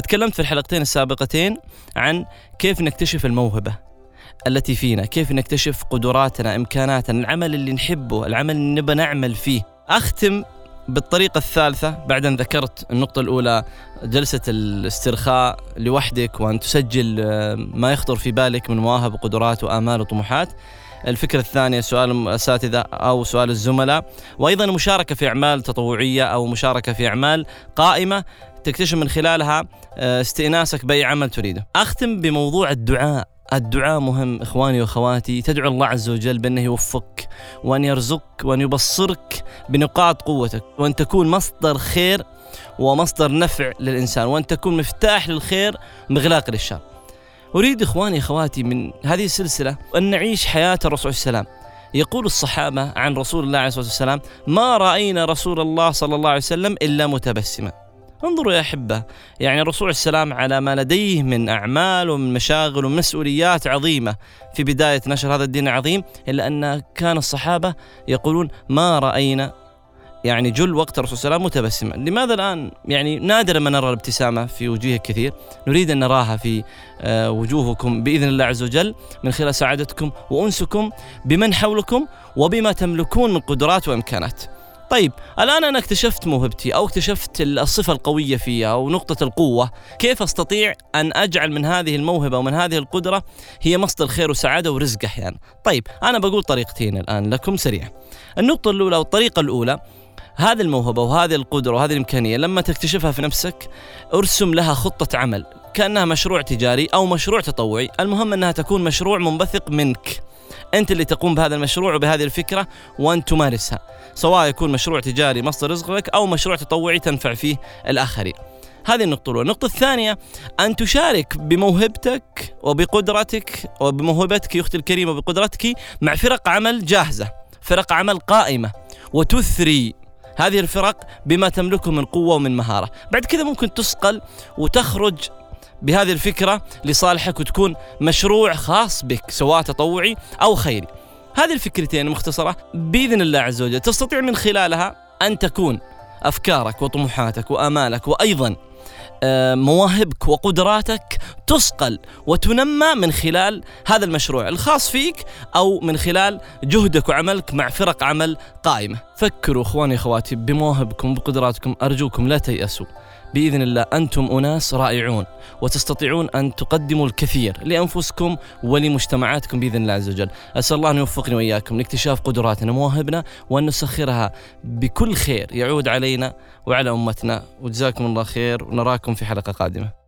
تكلمت في الحلقتين السابقتين عن كيف نكتشف الموهبة التي فينا كيف نكتشف قدراتنا إمكاناتنا العمل اللي نحبه العمل اللي نبى نعمل فيه. أختم بالطريقة الثالثة بعد أن ذكرت النقطة الأولى جلسة الاسترخاء لوحدك وأن تسجل آه، ما يخطر في بالك من مواهب وقدرات وآمال وطموحات. الفكرة الثانية سؤال الأساتذة أو سؤال الزملاء. وأيضا مشاركة في أعمال تطوعية أو مشاركة في أعمال قائمة. تكتشف من خلالها آه، استئناسك بأي عمل تريده أختم بموضوع الدعاء الدعاء مهم إخواني وأخواتي تدعو الله عز وجل بأنه يوفقك وأن يرزقك وأن يبصرك بنقاط قوتك وأن تكون مصدر خير ومصدر نفع للإنسان وأن تكون مفتاح للخير مغلاق للشر. أريد إخواني أخواتي من هذه السلسلة أن نعيش حياة الرسول وسلم. يقول الصحابة عن رسول الله عليه الصلاة والسلام: ما رأينا رسول الله صلى الله عليه وسلم إلا متبسما. انظروا يا أحبة. يعني الرسول السلام على ما لديه من أعمال ومن مشاغل ومسؤوليات عظيمة. في بداية نشر هذا الدين العظيم إلا أن كان الصحابة يقولون ما رأينا. يعني جل وقت الرسول صلى الله عليه وسلم متبسما. لماذا الآن؟ يعني نادرا ما نرى الابتسامة في وجوه كثير. نريد أن نراها في آه، وجوهكم بإذن الله عز وجل من خلال سعادتكم وأنسكم بمن حولكم وبما تملكون من قدرات وإمكانات. طيب الآن أنا اكتشفت موهبتي أو اكتشفت الصفة القوية فيها أو نقطة القوة. كيف أستطيع أن أجعل من هذه الموهبة ومن هذه القدرة هي مصدر خير وسعادة ورزق أحيانا؟ طيب أنا بقول طريقتين الآن لكم سريع النقطة الأولى والطريقة الأولى هذه الموهبة وهذه القدرة وهذه الإمكانية لما تكتشفها في نفسك ارسم لها خطة عمل. كأنها مشروع تجاري أو مشروع تطوعي. المهم أنها تكون مشروع منبثق منك. أنت اللي تقوم بهذا المشروع وبهذه الفكرة وأن تمارسها. سواء يكون مشروع تجاري مصدر رزق لك أو مشروع تطوعي تنفع فيه الآخرين. هذه النقطة الأولى، النقطة الثانية أن تشارك بموهبتك وبقدرتك وبموهبتك يا أختي الكريمة وبقدرتك مع فرق عمل جاهزة، فرق عمل قائمة وتثري هذه الفرق بما تملكه من قوة ومن مهارة. بعد كذا ممكن تسقل وتخرج بهذه الفكرة لصالحك وتكون مشروع خاص بك سواء تطوعي أو خيري. هذه الفكرتين مختصرة بإذن الله عز وجل. تستطيع من خلالها أن تكون أفكارك وطموحاتك وآمالك وأيضا آه، مواهبك وقدراتك تصقل وتنمى من خلال هذا المشروع الخاص فيك أو من خلال جهدك وعملك مع فرق عمل قائمة. فكروا أخواني أخواتي بمواهبكم وبقدراتكم أرجوكم لا تيأسوا. بإذن الله أنتم أناس رائعون وتستطيعون أن تقدموا الكثير لأنفسكم ولمجتمعاتكم بإذن الله عز وجل. أسأل الله أن يوفقني وإياكم لاكتشاف قدراتنا ومواهبنا وأن نسخرها بكل خير يعود علينا وعلى أمتنا وجزاكم الله خير ونراكم في حلقة قادمة.